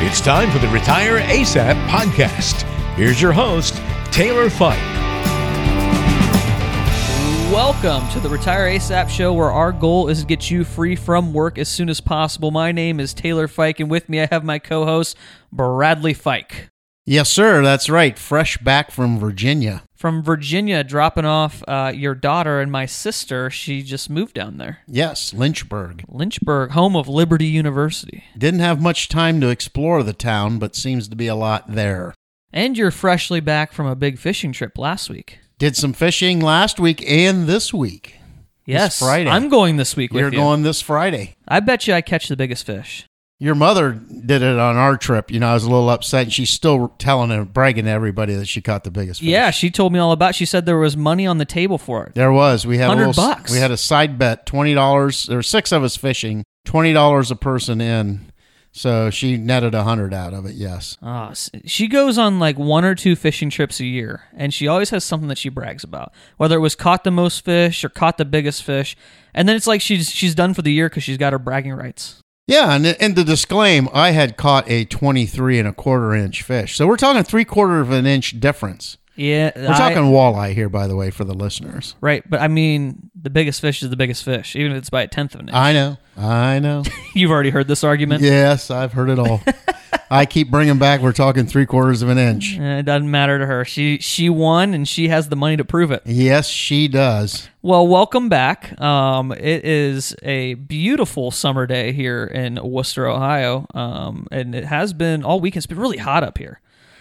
It's time for the Retire ASAP podcast. Here's your host, Taylor Fike. Welcome to the Retire ASAP show where our goal is to get you free from work as soon as possible. My name is Taylor Fike, and with me I have my co host, Bradley Fike. Yes, sir. That's right. Fresh back from Virginia. From Virginia, dropping off uh, your daughter and my sister. She just moved down there. Yes, Lynchburg. Lynchburg, home of Liberty University. Didn't have much time to explore the town, but seems to be a lot there. And you're freshly back from a big fishing trip last week. Did some fishing last week and this week. Yes, Friday. I'm going this week with You're you. going this Friday. I bet you I catch the biggest fish. Your mother did it on our trip. You know, I was a little upset. And she's still telling and bragging to everybody that she caught the biggest fish. Yeah, she told me all about. She said there was money on the table for it. There was. We had a 100 little, bucks. We had a side bet, twenty dollars. There were six of us fishing, twenty dollars a person in. So she netted a hundred out of it. Yes. Ah, she goes on like one or two fishing trips a year, and she always has something that she brags about. Whether it was caught the most fish or caught the biggest fish, and then it's like she's she's done for the year because she's got her bragging rights. Yeah, and and to disclaim, I had caught a twenty-three and a quarter inch fish. So we're talking three quarter of an inch difference. Yeah, We're talking walleye here, by the way, for the listeners. right, but I mean the biggest fish is the biggest fish, even if it's by a tenth of an inch. I know, I know. You've already heard this argument. yes, I've heard it all. I keep bringing back. We're talking three quarters of an inch. It doesn't matter to her. She she won, and she has the money to prove it. Yes, she does. Well, welcome back. Um, it is a beautiful summer day here in Wooster, Ohio, um, and it has been all week. It's been really hot up here.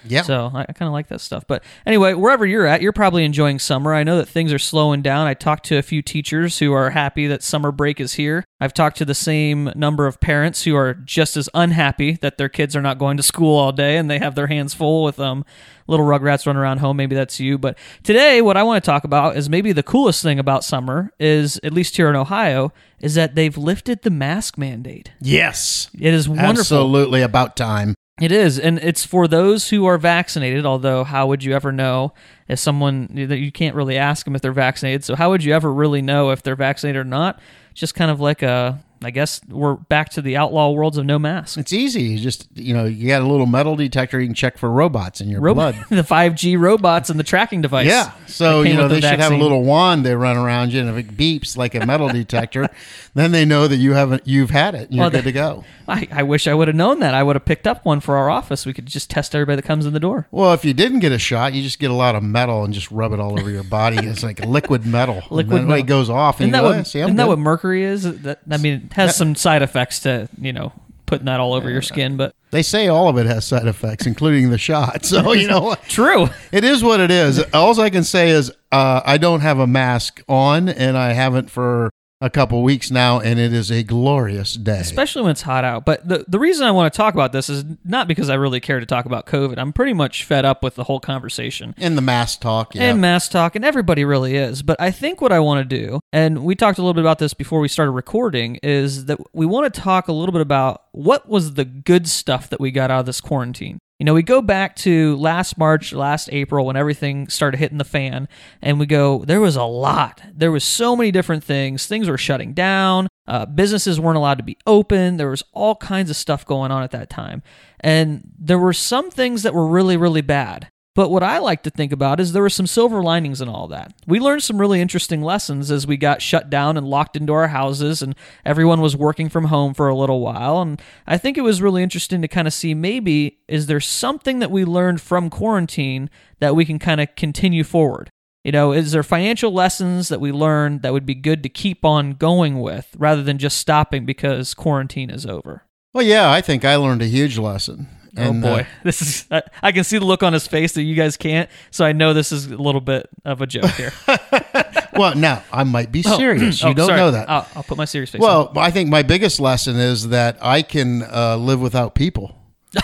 Yeah. So I, I kind of like that stuff. But anyway, wherever you're at, you're probably enjoying summer. I know that things are slowing down. I talked to a few teachers who are happy that summer break is here. I've talked to the same number of parents who are just as unhappy that their kids are not going to school all day and they have their hands full with um, little rugrats running around home. Maybe that's you. But today, what I want to talk about is maybe the coolest thing about summer is, at least here in Ohio, is that they've lifted the mask mandate. yes. It is wonderful. Absolutely about time. It is, and it's for those who are vaccinated. Although, how would you ever know if someone that you can't really ask them if they're vaccinated? So, how would you ever really know if they're vaccinated or not? Just kind of like a, I guess we're back to the outlaw worlds of no mask. It's easy. You just you know you got a little metal detector. You can check for robots in your Robot, blood. the five G robots and the tracking device. Yeah. So, you know, the they should have a little wand they run around you, and if it beeps like a metal detector, then they know that you haven't you've had it and you're Well, good the- to go. I, I wish I would have known that. I would have picked up one for our office. We could just test everybody that comes in the door. Well, if you didn't get a shot, you just get a lot of metal and just rub it all over your body. It's like liquid metal. Liquid then it metal. goes off, and Isn't that go, what, "Eh, see, isn't that what mercury is? That, I mean, has some side effects to you know putting that all over your skin, but They say all of it has side effects, including the shot. So you know what? true. It is what it is. All I can say is uh, I don't have a mask on, and I haven't for a couple weeks now, and it is a glorious day. especially when it's hot out. But the the reason I want to talk about this is not because I really care to talk about COVID. I'm pretty much fed up with the whole conversation. And the mask talk, yeah. And mass talk, and everybody really is. But I think what I want to do, and we talked a little bit about this before we started recording, is that we want to talk a little bit about what was the good stuff that we got out of this quarantine. You know, we go back to last March, last April, when everything started hitting the fan, and we go, there was a lot. There was so many different things. Things were shutting down. Uh, businesses weren't allowed to be open. There was all kinds of stuff going on at that time. And there were some things that were really, really bad. But what I like to think about is there were some silver linings in all that. We learned some really interesting lessons as we got shut down and locked into our houses, and everyone was working from home for a little while. And I think it was really interesting to kind of see maybe is there something that we learned from quarantine that we can kind of continue forward? You know, is there financial lessons that we learned that would be good to keep on going with rather than just stopping because quarantine is over? well, yeah, I think I learned a huge lesson. And, oh boy, uh, this is I, I can see the look on his face that you guys can't, so I know this is a little bit of a joke here. well, now I might be serious. you Oh, don't sorry. know that. I'll, I'll put my serious face. on. well, I think my biggest lesson is that I can uh, live without people.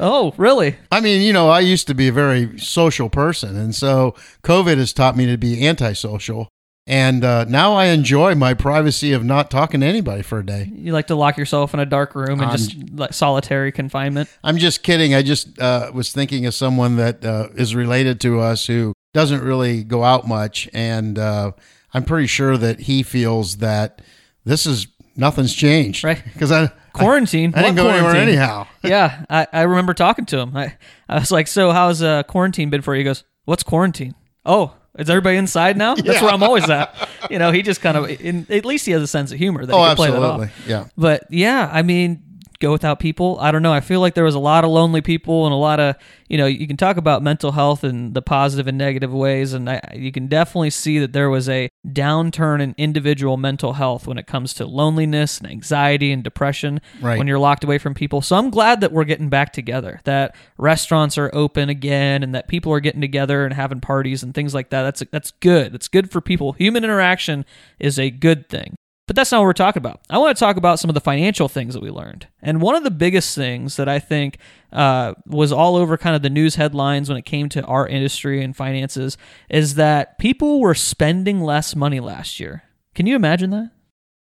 oh really? I mean, you know, I used to be a very social person, and so COVID has taught me to be antisocial. And uh, now I enjoy my privacy of not talking to anybody for a day. You like to lock yourself in a dark room and I'm- just like solitary confinement? I'm just kidding. I just uh, was thinking of someone that uh, is related to us who doesn't really go out much, and uh, I'm pretty sure that he feels that this is nothing's changed, Right. Because I quarantine. I didn't What go anywhere anyhow. yeah, I, I remember talking to him. I, I was like, "So how's uh, quarantine been for you?" He goes, "What's quarantine?" Oh, is everybody inside now? That's where I'm always at. You know, he just kind of, in, at least he has a sense of humor that Oh, he can play that absolutely. off. Yeah. But yeah, I mean, go without people. I don't know. I feel like there was a lot of lonely people and a lot of, you know, you can talk about mental health in the positive and negative ways, and I, you can definitely see that there was a downturn in individual mental health when it comes to loneliness and anxiety and depression Right. when you're locked away from people. So I'm glad that we're getting back together, that restaurants are open again, and that people are getting together and having parties and things like that. That's that's good. It's good for people. Human interaction is a good thing. But that's not what we're talking about. I want to talk about some of the financial things that we learned. And one of the biggest things that I think uh, was all over kind of the news headlines when it came to our industry and finances is that people were spending less money last year. Can you imagine that?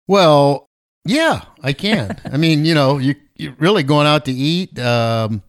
Well, yeah, I can. I mean, you know, you you really going out to eat. Um,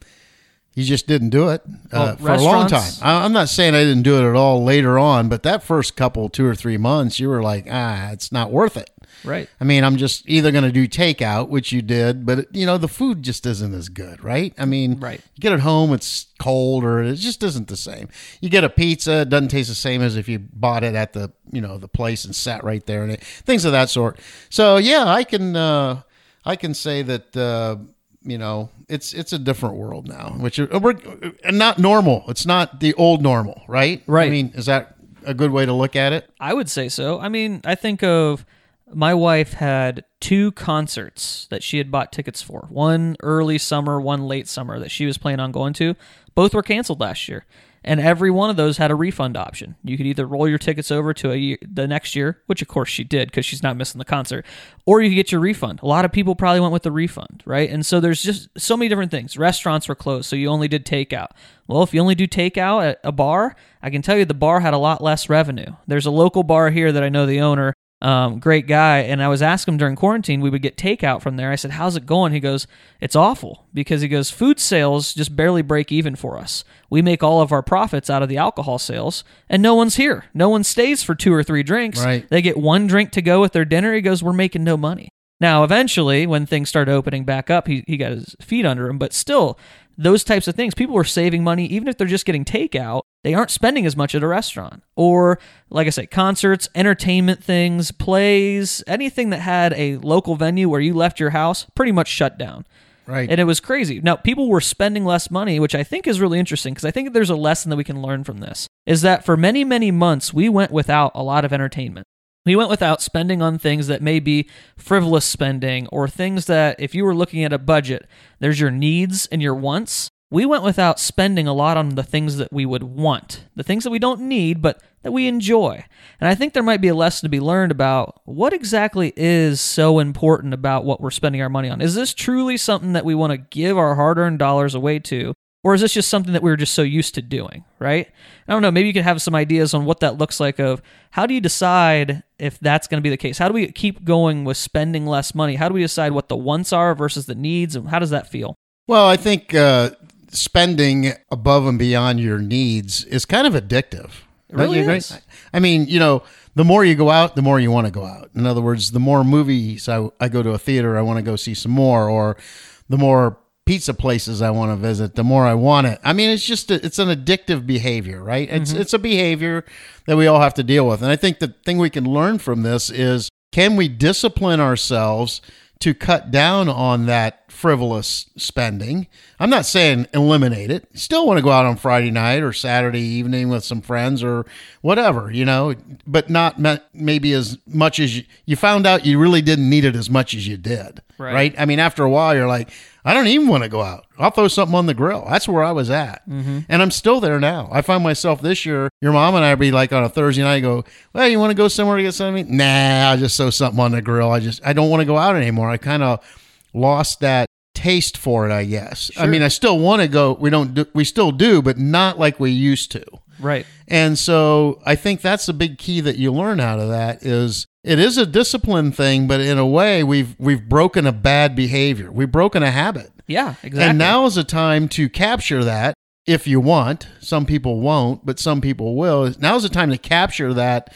you just didn't do it uh, Oh, for a long time. I, I'm not saying I didn't do it at all later on, but that first couple, two or three months, you were like, ah, it's not worth it. Right. I mean, I'm just either going to do takeout, which you did, but you know, the food just isn't as good, right? I mean, Right. you get it home, it's cold, or it just isn't the same. You get a pizza, it doesn't taste the same as if you bought it at the you know the place and sat right there, and it, things of that sort. So yeah, I can uh, I can say that uh, you know it's it's a different world now, which uh, we're and not normal. It's not the old normal, right? Right. I mean, is that a good way to look at it? I would say so. I mean, I think of my wife had two concerts that she had bought tickets for. One early summer, one late summer that she was planning on going to. Both were canceled last year. And every one of those had a refund option. You could either roll your tickets over to a year, the next year, which of course she did because she's not missing the concert, or you could get your refund. A lot of people probably went with the refund, right? And so there's just so many different things. Restaurants were closed, so you only did takeout. Well, if you only do takeout at a bar, I can tell you the bar had a lot less revenue. There's a local bar here that I know the owner, um, great guy. And I was asking him during quarantine, we would get takeout from there. I said, How's it going? He goes, It's awful because he goes, Food sales just barely break even for us. We make all of our profits out of the alcohol sales, and no one's here. No one stays for two or three drinks. Right. They get one drink to go with their dinner. He goes, We're making no money. Now, eventually, when things started opening back up, he, he got his feet under him, but still, those types of things, people were saving money, even if they're just getting takeout, they aren't spending as much at a restaurant. Or, like I say, concerts, entertainment things, plays, anything that had a local venue where you left your house pretty much shut down. Right. And it was crazy. Now, people were spending less money, which I think is really interesting because I think there's a lesson that we can learn from this. Is that for many, many months, we went without a lot of entertainment. We went without spending on things that may be frivolous spending or things that, if you were looking at a budget, there's your needs and your wants. We went without spending a lot on the things that we would want, the things that we don't need, but that we enjoy. And I think there might be a lesson to be learned about what exactly is so important about what we're spending our money on. Is this truly something that we want to give our hard earned dollars away to? Or is this just something that we were just so used to doing, right? I don't know. Maybe you could have some ideas on what that looks like. Of how do you decide if that's going to be the case? How do we keep going with spending less money? How do we decide what the wants are versus the needs, and how does that feel? Well, I think uh, spending above and beyond your needs is kind of addictive. Really is. I mean, you know, the more you go out, the more you want to go out. In other words, the more movies I, I go to a theater, I want to go see some more, or the more pizza places I want to visit, the more I want it. I mean, it's just a, it's an addictive behavior, right? It's mm-hmm. it's a behavior that we all have to deal with. And I think the thing we can learn from this is can we discipline ourselves to cut down on that frivolous spending. I'm not saying eliminate it. Still want to go out on Friday night or Saturday evening with some friends or whatever, you know, but not maybe as much as you, you found out you really didn't need it as much as you did. Right. Right. I mean, after a while, you're like, I don't even want to go out. I'll throw something on the grill. That's where I was at. Mm-hmm. And I'm still there now. I find myself this year, your mom and I be like on a Thursday night, go, well, you want to go somewhere to get something? Nah, I'll just throw something on the grill. I just, I don't want to go out anymore. I kind of lost that taste for it, I guess. I mean, I still want to go. We don't do, we still do, but not like we used to. Right. And so I think that's the big key that you learn out of that is it is a discipline thing, but in a way we've we've broken a bad behavior. We've broken a habit. Yeah. Exactly. And now is a time to capture that if you want. Some people won't, but some people will. Now is the time to capture that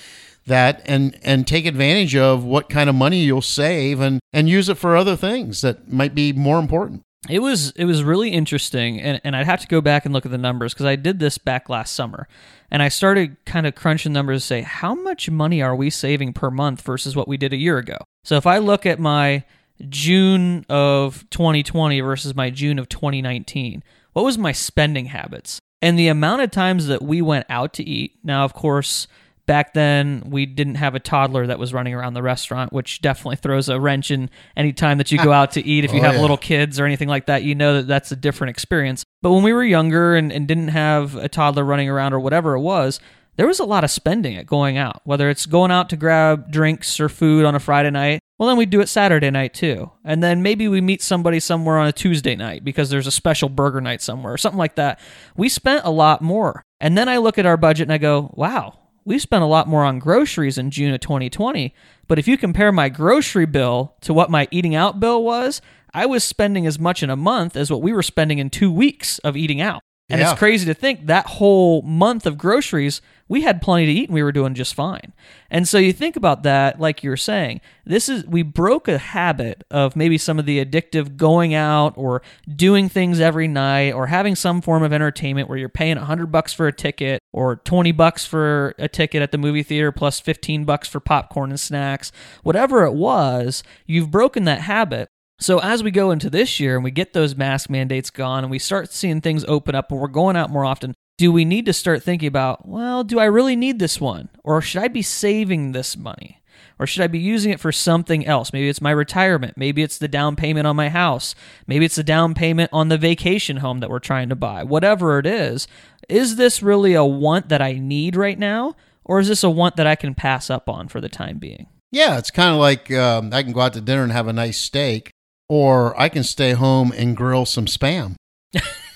that and and take advantage of what kind of money you'll save and and use it for other things that might be more important. It was it was really interesting, and, and I'd have to go back and look at the numbers because I did this back last summer, and I started kind of crunching numbers to say how much money are we saving per month versus what we did a year ago. So if I look at my June of 2020 versus my June of 2019, what was my spending habits? And the amount of times that we went out to eat. Now, of course, back then we didn't have a toddler that was running around the restaurant which definitely throws a wrench in any time that you go out to eat if you Oh, have yeah. little kids or anything like that you know that that's a different experience. But when we were younger and, and didn't have a toddler running around or whatever it was there was a lot of spending at going out whether it's going out to grab drinks or food on a friday night. Well then we'd do it saturday night too. And then maybe we meet somebody somewhere on a tuesday night because there's a special burger night somewhere or something like that. We spent a lot more. And then i look at our budget and i go wow we spent a lot more on groceries in June of 2020. But if you compare my grocery bill to what my eating out bill was, I was spending as much in a month as what we were spending in two weeks of eating out. And Yeah. it's crazy to think that whole month of groceries, we had plenty to eat and we were doing just fine. And so you think about that, like you were saying, this is, we broke a habit of maybe some of the addictive going out or doing things every night or having some form of entertainment where you're paying 100 bucks for a ticket or 20 bucks for a ticket at the movie theater plus 15 bucks for popcorn and snacks. Whatever it was, you've broken that habit. So as we go into this year and we get those mask mandates gone and we start seeing things open up and we're going out more often, do we need to start thinking about, well, do I really need this one? Or should I be saving this money? Or should I be using it for something else? Maybe it's my retirement. Maybe it's the down payment on my house. Maybe it's the down payment on the vacation home that we're trying to buy. Whatever it is, is this really a want that I need right now? Or is this a want that I can pass up on for the time being? Yeah, it's kind of like um, I can go out to dinner and have a nice steak, or I can stay home and grill some spam.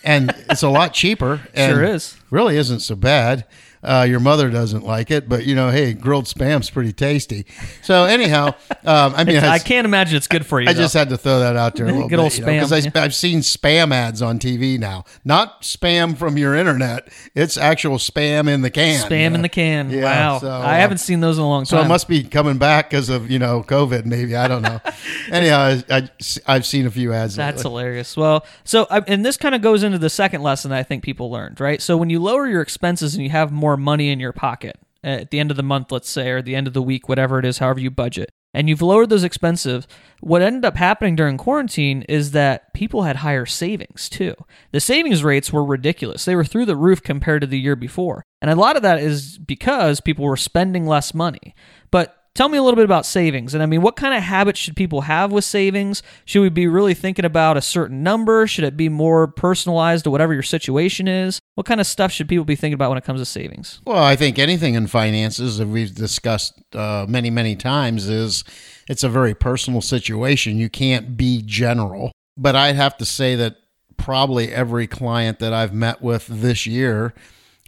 and it's a lot cheaper. And Sure is. Really isn't so bad. Uh, your mother doesn't like it, but you know, hey, grilled spam's pretty tasty. So anyhow, um, I mean, I I, can't imagine it's good for you. I just had to throw that out there a little Good bit, old you know, 'cause spam, I, I've seen spam ads on TV now, not spam from your internet. It's actual spam in the can. Spam you in the can. Yeah, wow. so, I uh, haven't seen those in a long time. So it must be coming back because of you know COVID. Maybe I don't know. Anyhow, I, I have seen a few ads. That's lately. hilarious. Well, so I- and this kind of goes into the second lesson that I think people learned, right? So when you lower your expenses and you have more money in your pocket at the end of the month, let's say, or the end of the week, whatever it is, however you budget, and you've lowered those expenses, what ended up happening during quarantine is that people had higher savings too. The savings rates were ridiculous. They were through the roof compared to the year before. And a lot of that is because people were spending less money. But tell me a little bit about savings. And I mean, what kind of habits should people have with savings? Should we be really thinking about a certain number? Should it be more personalized to whatever your situation is? What kind of stuff should people be thinking about when it comes to savings? Well, I think anything in finances that we've discussed uh, many, many times is it's a very personal situation. You can't be general. But I'd have to say that probably every client that I've met with this year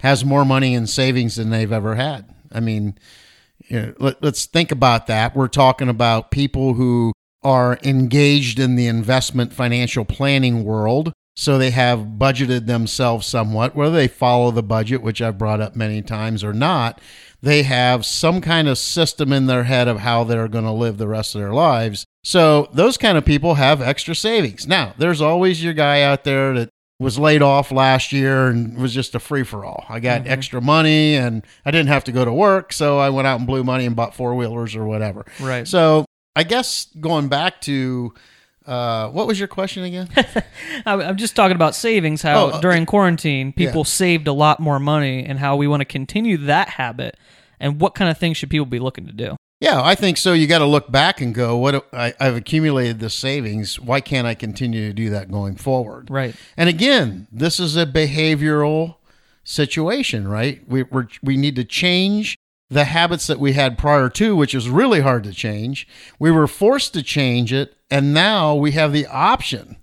has more money in savings than they've ever had. I mean, you know, let, let's think about that. We're talking about people who are engaged in the investment financial planning world. So they have budgeted themselves somewhat, whether they follow the budget, which I've brought up many times, or not. They have some kind of system in their head of how they're going to live the rest of their lives. So those kind of people have extra savings. Now, there's always your guy out there that was laid off last year and was just a free for all. I got extra money and I didn't have to go to work, so I went out and blew money and bought four wheelers or whatever. Right. So I guess going back to uh, what was your question again? I- I'm just talking about savings, how Oh, uh, during quarantine, people saved a lot more money, and how we want to continue that habit, and what kind of things should people be looking to do? Yeah, I think so. You got to look back and go, what I, I've accumulated this savings. Why can't I continue to do that going forward? Right. And again, this is a behavioral situation, right? We we're, we need to change the habits that we had prior to, which is really hard to change. We were forced to change it, and now we have the option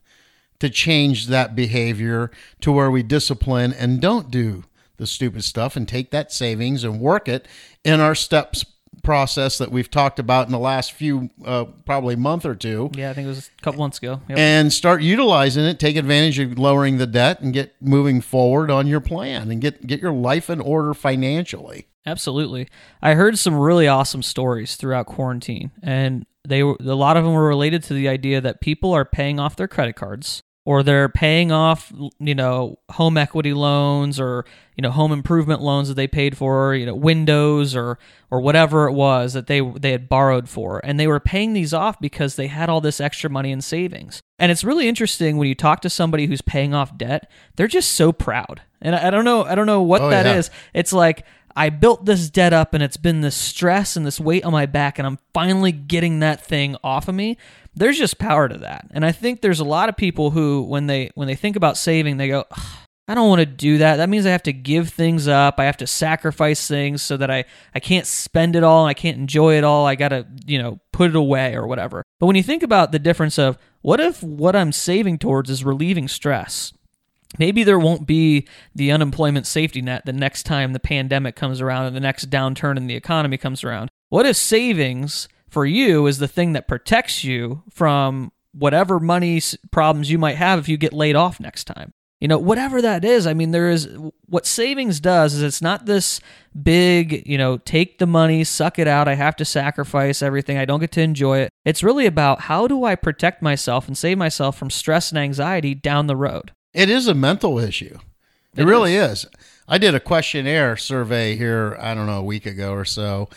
to change that behavior to where we discipline and don't do the stupid stuff and take that savings and work it in our steps process that we've talked about in the last few uh, probably month or two Yeah, I think it was a couple months ago. Yep. and start utilizing it. Take advantage of lowering the debt and get moving forward on your plan and get get your life in order financially. Absolutely. I heard some really awesome stories throughout quarantine, and they were a lot of them were related to the idea that people are paying off their credit cards or they're paying off, you know, home equity loans or you know home improvement loans that they paid for, you know, windows or or whatever it was that they they had borrowed for, and they were paying these off because they had all this extra money in savings. And it's really interesting when you talk to somebody who's paying off debt; they're just so proud. And I, I don't know, I don't know what Oh, that yeah. is. It's like I built this debt up and it's been this stress and this weight on my back and I'm finally getting that thing off of me. There's just power to that. And I think there's a lot of people who when they when they think about saving, they go, I don't want to do that. That means I have to give things up. I have to sacrifice things so that I I can't spend it all I can't enjoy it all. I got to, you know, put it away or whatever. But when you think about the difference of what if what I'm saving towards is relieving stress? Maybe there won't be the unemployment safety net the next time the pandemic comes around and the next downturn in the economy comes around. What if savings for you is the thing that protects you from whatever money problems you might have if you get laid off next time? You know, whatever that is, I mean, there is what savings does is it's not this big, you know, take the money, suck it out, I have to sacrifice everything, I don't get to enjoy it. It's really about how do I protect myself and save myself from stress and anxiety down the road. It is a mental issue. It, It really is. I did a questionnaire survey here, I don't know, a week ago or so,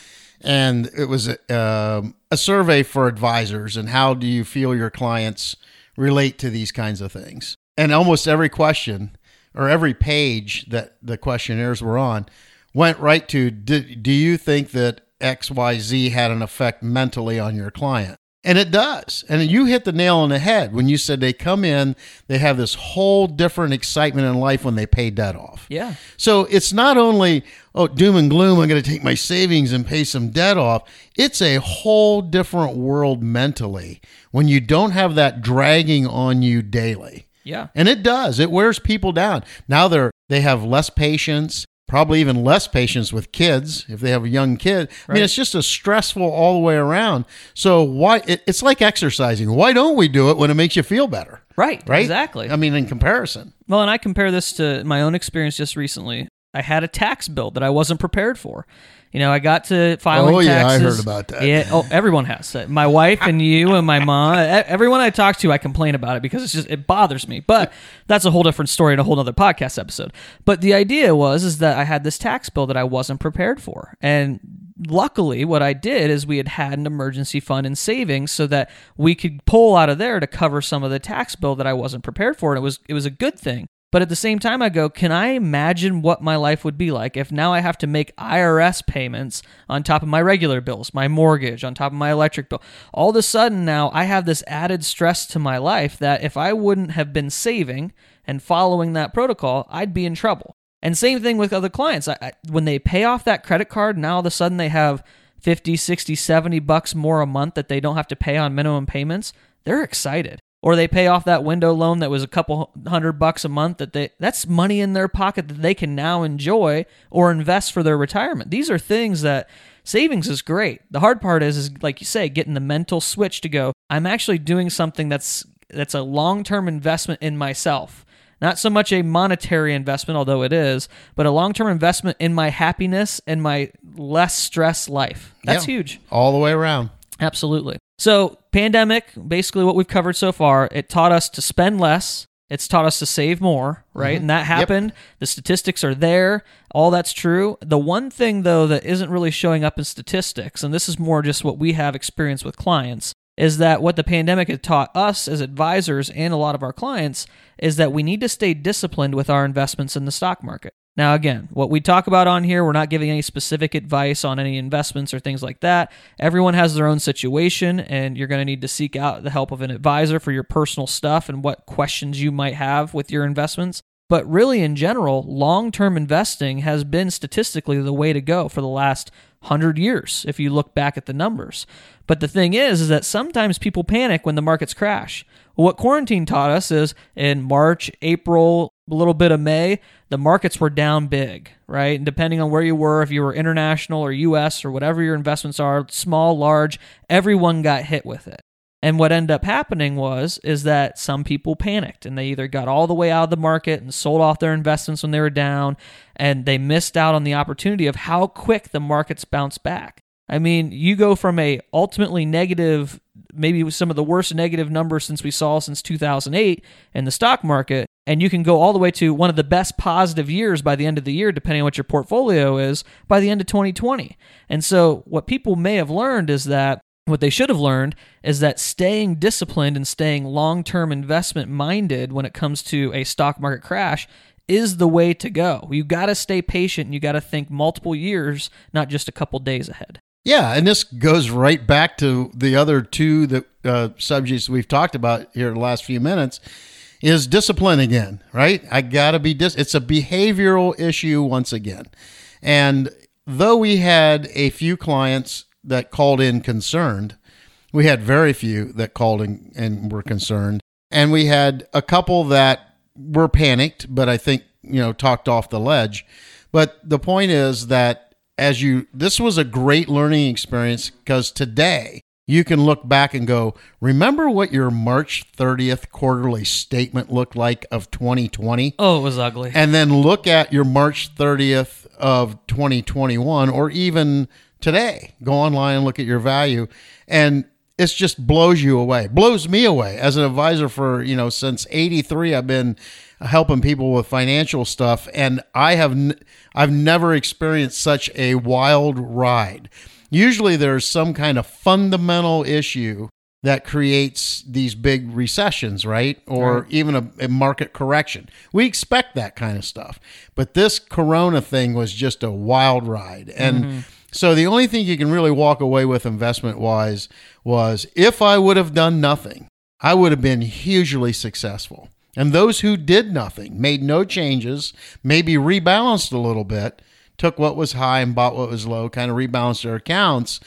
and it was um, a survey for advisors and how do you feel your clients relate to these kinds of things. And almost every question or every page that the questionnaires were on went right to do, do you think that XYZ had an effect mentally on your client? And it does. And you hit the nail on the head when you said they come in, they have this whole different excitement in life when they pay debt off. Yeah. So it's not only, oh, doom and gloom, I'm going to take my savings and pay some debt off. It's a whole different world mentally when you don't have that dragging on you daily. Yeah. And it does. It wears people down. Now they're they have less patience, probably even less patience with kids if they have a young kid. I mean, it's just a stressful all the way around. So why it, it's like exercising. Why don't we do it when it makes you feel better? Right. Right? Exactly. I mean, in comparison. well, and I compare this to my own experience just recently. I had a tax bill that I wasn't prepared for. You know, I got to filing taxes. Oh, yeah, I heard about that. Yeah, oh, everyone has. Uh, my wife and you and my mom, everyone I talk to, I complain about it because it's just it bothers me. But that's a whole different story and a whole other podcast episode. But the idea was is that I had this tax bill that I wasn't prepared for, and luckily, what I did is we had had an emergency fund in savings so that we could pull out of there to cover some of the tax bill that I wasn't prepared for, and it was it was a good thing. But at the same time, I go, can I imagine what my life would be like if now I have to make IRS payments on top of my regular bills, my mortgage, on top of my electric bill? All of a sudden, now I have this added stress to my life that if I wouldn't have been saving and following that protocol, I'd be in trouble. And same thing with other clients. I, I, when they pay off that credit card, now all of a sudden they have 50, 60, 70 bucks more a month that they don't have to pay on minimum payments. They're excited. Or they pay off that window loan that was a couple hundred bucks a month that they that's money in their pocket that they can now enjoy or invest for their retirement. These are things that savings is great. The hard part is is like you say getting the mental switch to go, I'm actually doing something that's that's a long-term investment in myself. Not so much a monetary investment, although it is, but a long term investment in my happiness and my less stress life. That's Yeah. huge. All the way around. Absolutely. So, pandemic, basically what we've covered so far, it taught us to spend less. It's taught us to save more, right? Mm-hmm. And that happened. The statistics are there. All that's true. The one thing, though, that isn't really showing up in statistics, and this is more just what we have experience with clients, is that what the pandemic has taught us as advisors and a lot of our clients is that we need to stay disciplined with our investments in the stock market. Now, again, what we talk about on here, we're not giving any specific advice on any investments or things like that. Everyone has their own situation, and you're going to need to seek out the help of an advisor for your personal stuff and what questions you might have with your investments. But really, in general, long term investing has been statistically the way to go for the last hundred years, if you look back at the numbers. But the thing is, is that sometimes people panic when the markets crash. What quarantine taught us is in March, April, a little bit of May, the markets were down big, right? And depending on where you were, if you were international or US or whatever your investments are, small, large, everyone got hit with it. And what ended up happening was is that some people panicked and they either got all the way out of the market and sold off their investments when they were down and they missed out on the opportunity of how quick the markets bounce back. I mean, you go from a ultimately negative, maybe some of the worst negative numbers since we saw since 2008 in the stock market, and you can go all the way to one of the best positive years by the end of the year, depending on what your portfolio is, by the end of 2020. And so, what people may have learned is that what they should have learned is that staying disciplined and staying long term investment minded when it comes to a stock market crash is the way to go. You got to stay patient and you got to think multiple years, not just a couple days ahead. Yeah, and this goes right back to the other two that uh, subjects we've talked about here in the last few minutes is discipline again, right? I got to be dis- it's a behavioral issue once again. And though we had a few clients that called in concerned, we had very few that called in and were concerned, and we had a couple that were panicked, but I think, you know, talked off the ledge. But the point is that as you this was a great learning experience because today you can look back and go, remember what your March 30th quarterly statement looked like of 2020? Oh, it was ugly. And then look at your March 30th of 2021 or even today. Go online and look at your value and it just blows you away. Blows me away as an advisor for, you know, since 83 I've been helping people with financial stuff and I have n- I've never experienced such a wild ride. Usually there's some kind of fundamental issue that creates these big recessions, right? Or right. even a, a, market correction. We expect that kind of stuff. But this corona thing was just a wild ride. And mm-hmm. so the only thing you can really walk away with investment wise was if I would have done nothing, I would have been hugely successful. And those who did nothing, made no changes, maybe rebalanced a little bit, took what was high and bought what was low, kind of rebalanced their accounts,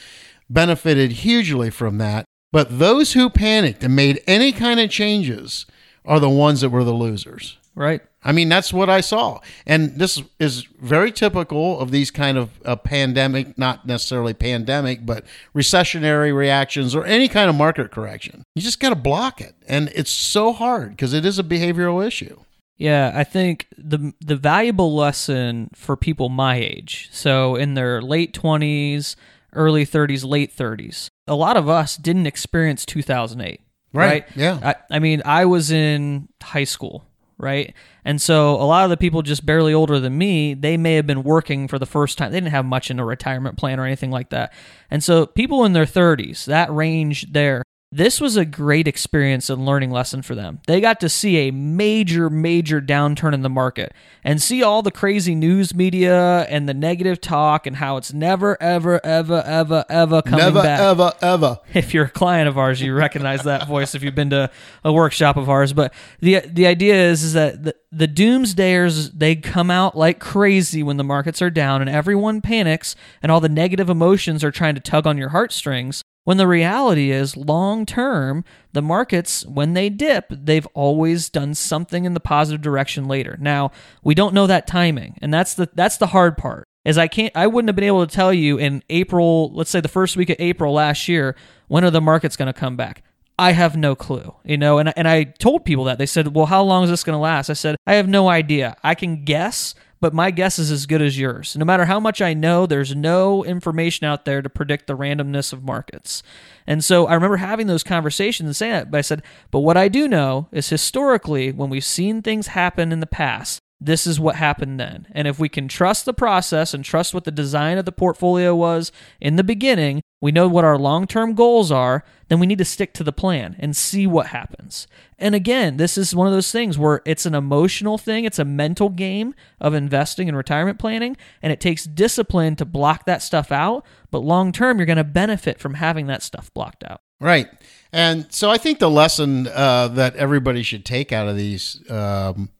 benefited hugely from that. But those who panicked and made any kind of changes are the ones that were the losers. Right. I mean, that's what I saw. And this is very typical of these kind of uh, pandemic, not necessarily pandemic, but recessionary reactions or any kind of market correction. You just got to block it. And it's so hard because it is a behavioral issue. Yeah, I think the the valuable lesson for people my age, so in their late 20s, early 30s, late 30s, a lot of us didn't experience 2008. Right. right? Yeah. I, I mean, I was in high school right? And so a lot of the people just barely older than me, they may have been working for the first time. They didn't have much in a retirement plan or anything like that. And so people in their 30s, that range there, this was a great experience and learning lesson for them. They got to see a major, major downturn in the market and see all the crazy news media and the negative talk and how it's never, ever, ever, ever, ever coming never, back. Never, ever, ever. If you're a client of ours, you recognize that voice if you've been to a workshop of ours. But the the idea is, is that the, the doomsdayers, they come out like crazy when the markets are down and everyone panics and all the negative emotions are trying to tug on your heartstrings. When the reality is, long term, the markets, when they dip, they've always done something in the positive direction later. Now, we don't know that timing, and that's the that's the hard part. Is I can't I wouldn't have been able to tell you in April, let's say the first week of April last year, when are the markets going to come back? I have no clue, you know, and and I told people that. They said, "Well, how long is this going to last?" I said, "I have no idea. I can guess, but my guess is as good as yours. No matter how much I know, there's no information out there to predict the randomness of markets. And so I remember having those conversations and saying that, but I said, but what I do know is historically, when we've seen things happen in the past, this is what happened then. And if we can trust the process and trust what the design of the portfolio was in the beginning, we know what our long term goals are, then we need to stick to the plan and see what happens. And again, this is one of those things where it's an emotional thing, it's a mental game of investing and retirement planning, and it takes discipline to block that stuff out. But long term, you're going to benefit from having that stuff blocked out. Right. And so I think the lesson uh, that everybody should take out of these um,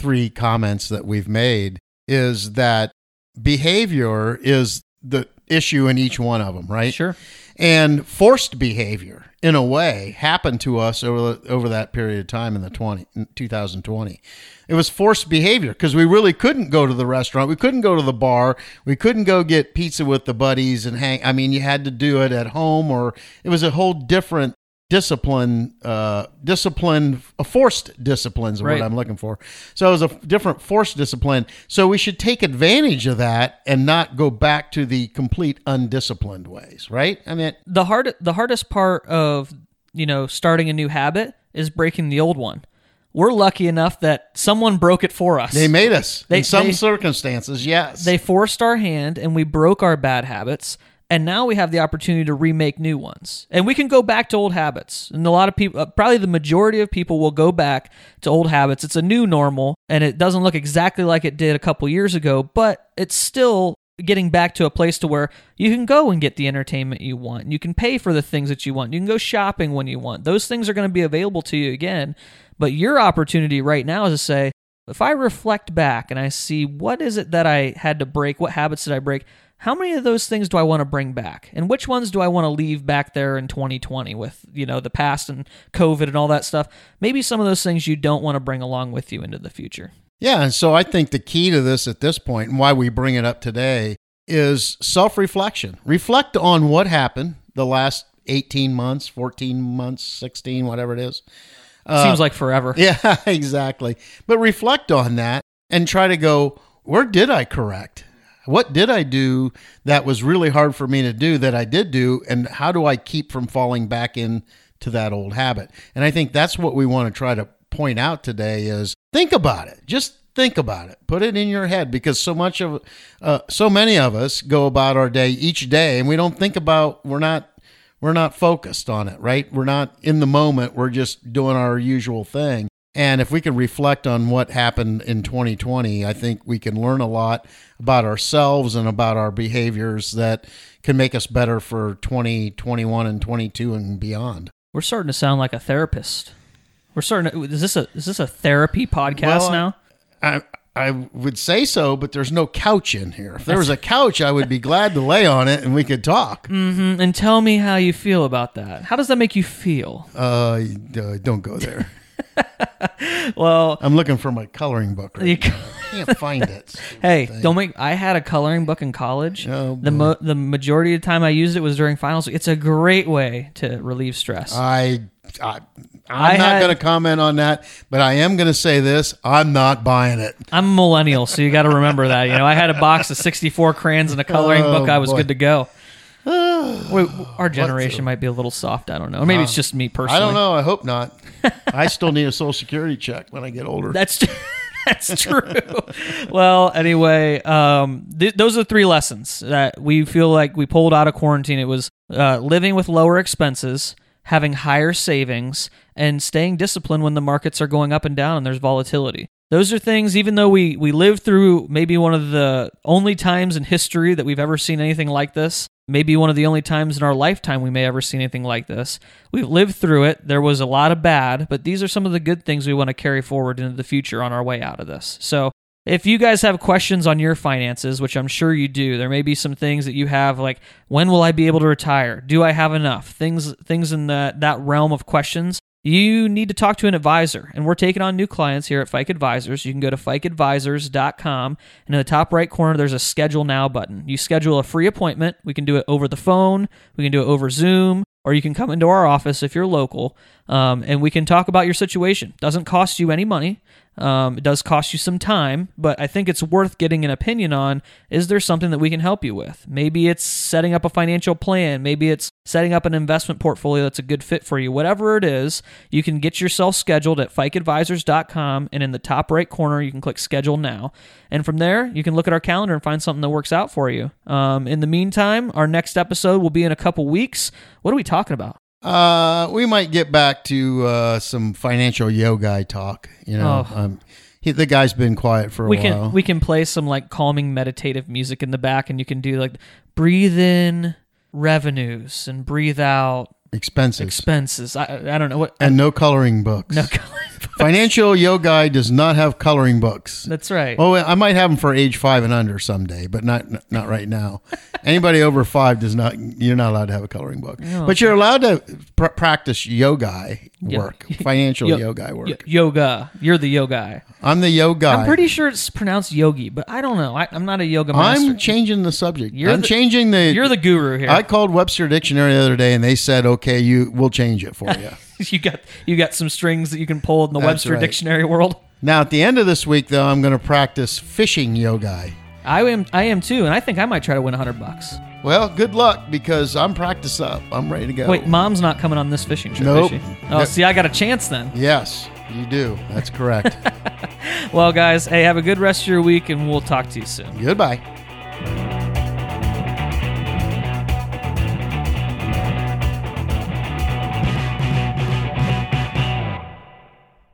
three comments that we've made is that behavior is the issue in each one of them, right? Sure. And forced behavior, in a way, happened to us over over that period of time in the 20, 2020. It was forced behavior because we really couldn't go to the restaurant, we couldn't go to the bar, we couldn't go get pizza with the buddies and hang. I mean, you had to do it at home, or it was a whole different discipline, uh, discipline, a forced discipline is Right. what I'm looking for. So it was a different forced discipline. So we should take advantage of that and not go back to the complete undisciplined ways, right? I mean, the hard the hardest part of you know starting a new habit is breaking the old one. We're lucky enough that someone broke it for us. they made us They- in some they- circumstances, yes. They forced our hand and we broke our bad habits. And now we have the opportunity to remake new ones. And we can go back to old habits. And a lot of people, uh, probably the majority of people, will go back to old habits. It's a new normal and it doesn't look exactly like it did a couple years ago, but it's still getting back to a place to where you can go and get the entertainment you want. You can pay for the things that you want. You can go shopping when you want. Those things are going to be available to you again. But your opportunity right now is to say, if I reflect back and I see what is it that I had to break, what habits did I break, how many of those things do I want to bring back? And which ones do I want to leave back there in 2020 with, you know, the past and COVID and all that stuff? Maybe some of those things you don't want to bring along with you into the future. Yeah, and so I think the key to this at this point and why we bring it up today is self-reflection. Reflect on what happened the last 18 months, 14 months, 16, whatever it is. Uh, Seems like forever. Yeah, exactly. But reflect on that and try to go, where did I correct? What did I do that was really hard for me to do that I did do? And how do I keep from falling back into that old habit? And I think that's what we want to try to point out today is think about it. Just think about it. Put it in your head because so much of, uh, so many of us go about our day each day and we don't think about, we're not we're not focused on it, right? We're not in the moment. We're just doing our usual thing. And if we can reflect on what happened in 2020, I think we can learn a lot about ourselves and about our behaviors that can make us better for 2021 and 22 and beyond. We're starting to sound like a therapist. We're starting to, is this a is this a therapy podcast Well, now? I I would say so, but there's no couch in here. If there was a couch, I would be glad to lay on it and we could talk. Mm, and tell me how you feel about that. How does that make you feel? Uh, uh, don't go there. Well, I'm looking for my coloring book. Right you, now. I can't find it. Hey, don't make. I had a coloring book in college. Oh, the mo- the majority of the time I used it was during finals. It's a great way to relieve stress. I, I I I'm not going to comment on that, but I am going to say this: I'm not buying it. I'm a millennial, so you got to remember that. You know, I had a box of 64 crayons and a coloring Oh, book. I was boy. good to go. Wait, our generation might be a little soft. I don't know. Or maybe it's just me personally. I don't know. I hope not. I still need a social security check when I get older. That's that's true. well, anyway, um, th- those are three lessons that we feel like we pulled out of quarantine. It was uh, living with lower expenses, having higher savings, and staying disciplined when the markets are going up and down and there's volatility. Those are things, even though we, we lived through maybe one of the only times in history that we've ever seen anything like this, maybe one of the only times in our lifetime we may ever see anything like this. We've lived through it. There was a lot of bad, but these are some of the good things we want to carry forward into the future on our way out of this. So, if you guys have questions on your finances, which I'm sure you do, there may be some things that you have like when will I be able to retire? Do I have enough? Things things in that that realm of questions. You need to talk to an advisor, and we're taking on new clients here at Fike Advisors. You can go to fikeadvisors.com, and in the top right corner, there's a schedule now button. You schedule a free appointment. We can do it over the phone, we can do it over Zoom, or you can come into our office if you're local, um, and we can talk about your situation. Doesn't cost you any money. Um, it does cost you some time, but I think it's worth getting an opinion on. Is there something that we can help you with? Maybe it's setting up a financial plan. Maybe it's setting up an investment portfolio that's a good fit for you. Whatever it is, you can get yourself scheduled at fikeadvisors.com, and in the top right corner, you can click schedule now. And from there, you can look at our calendar and find something that works out for you. Um, in the meantime, our next episode will be in a couple weeks. What are we talking about? Uh, we might get back to uh, some financial yoga talk. You know, Oh. um, he, the guy's been quiet for a while. we while. can we can play some like calming meditative music in the back and you can do like breathe in revenues and breathe out Expenses expenses i, I don't know what and no coloring books. no coloring books. Financial Yo Guy does not have coloring books. That's right. Oh, I might have them for age five and under someday, but not not right now. Anybody over five does not. You're not allowed to have a coloring book, but you're allowed to pr- practice yoga work, financial Yo- work. Y- yoga. You're the guy. I'm the yoga. I'm pretty sure it's pronounced yogi, but I don't know. I, I'm not a yoga master. I'm changing the subject. You're I'm the- changing the. You're the guru here. I called Webster Dictionary the other day, and they said, "Okay, you we'll change it for you." you got you got some strings that you can pull in the That's Webster right. Dictionary world. now, at the end of this week, though, I'm going to practice fishing yoga. I am I am too, and I think I might try to win hundred bucks. Well, good luck because I'm practiced up. I'm ready to go. Wait, mom's not coming on this fishing trip, Nope. is she? Oh, Yep. see, I got a chance then. Yes, you do. That's correct. Well, guys, hey, have a good rest of your week, and we'll talk to you soon. Goodbye.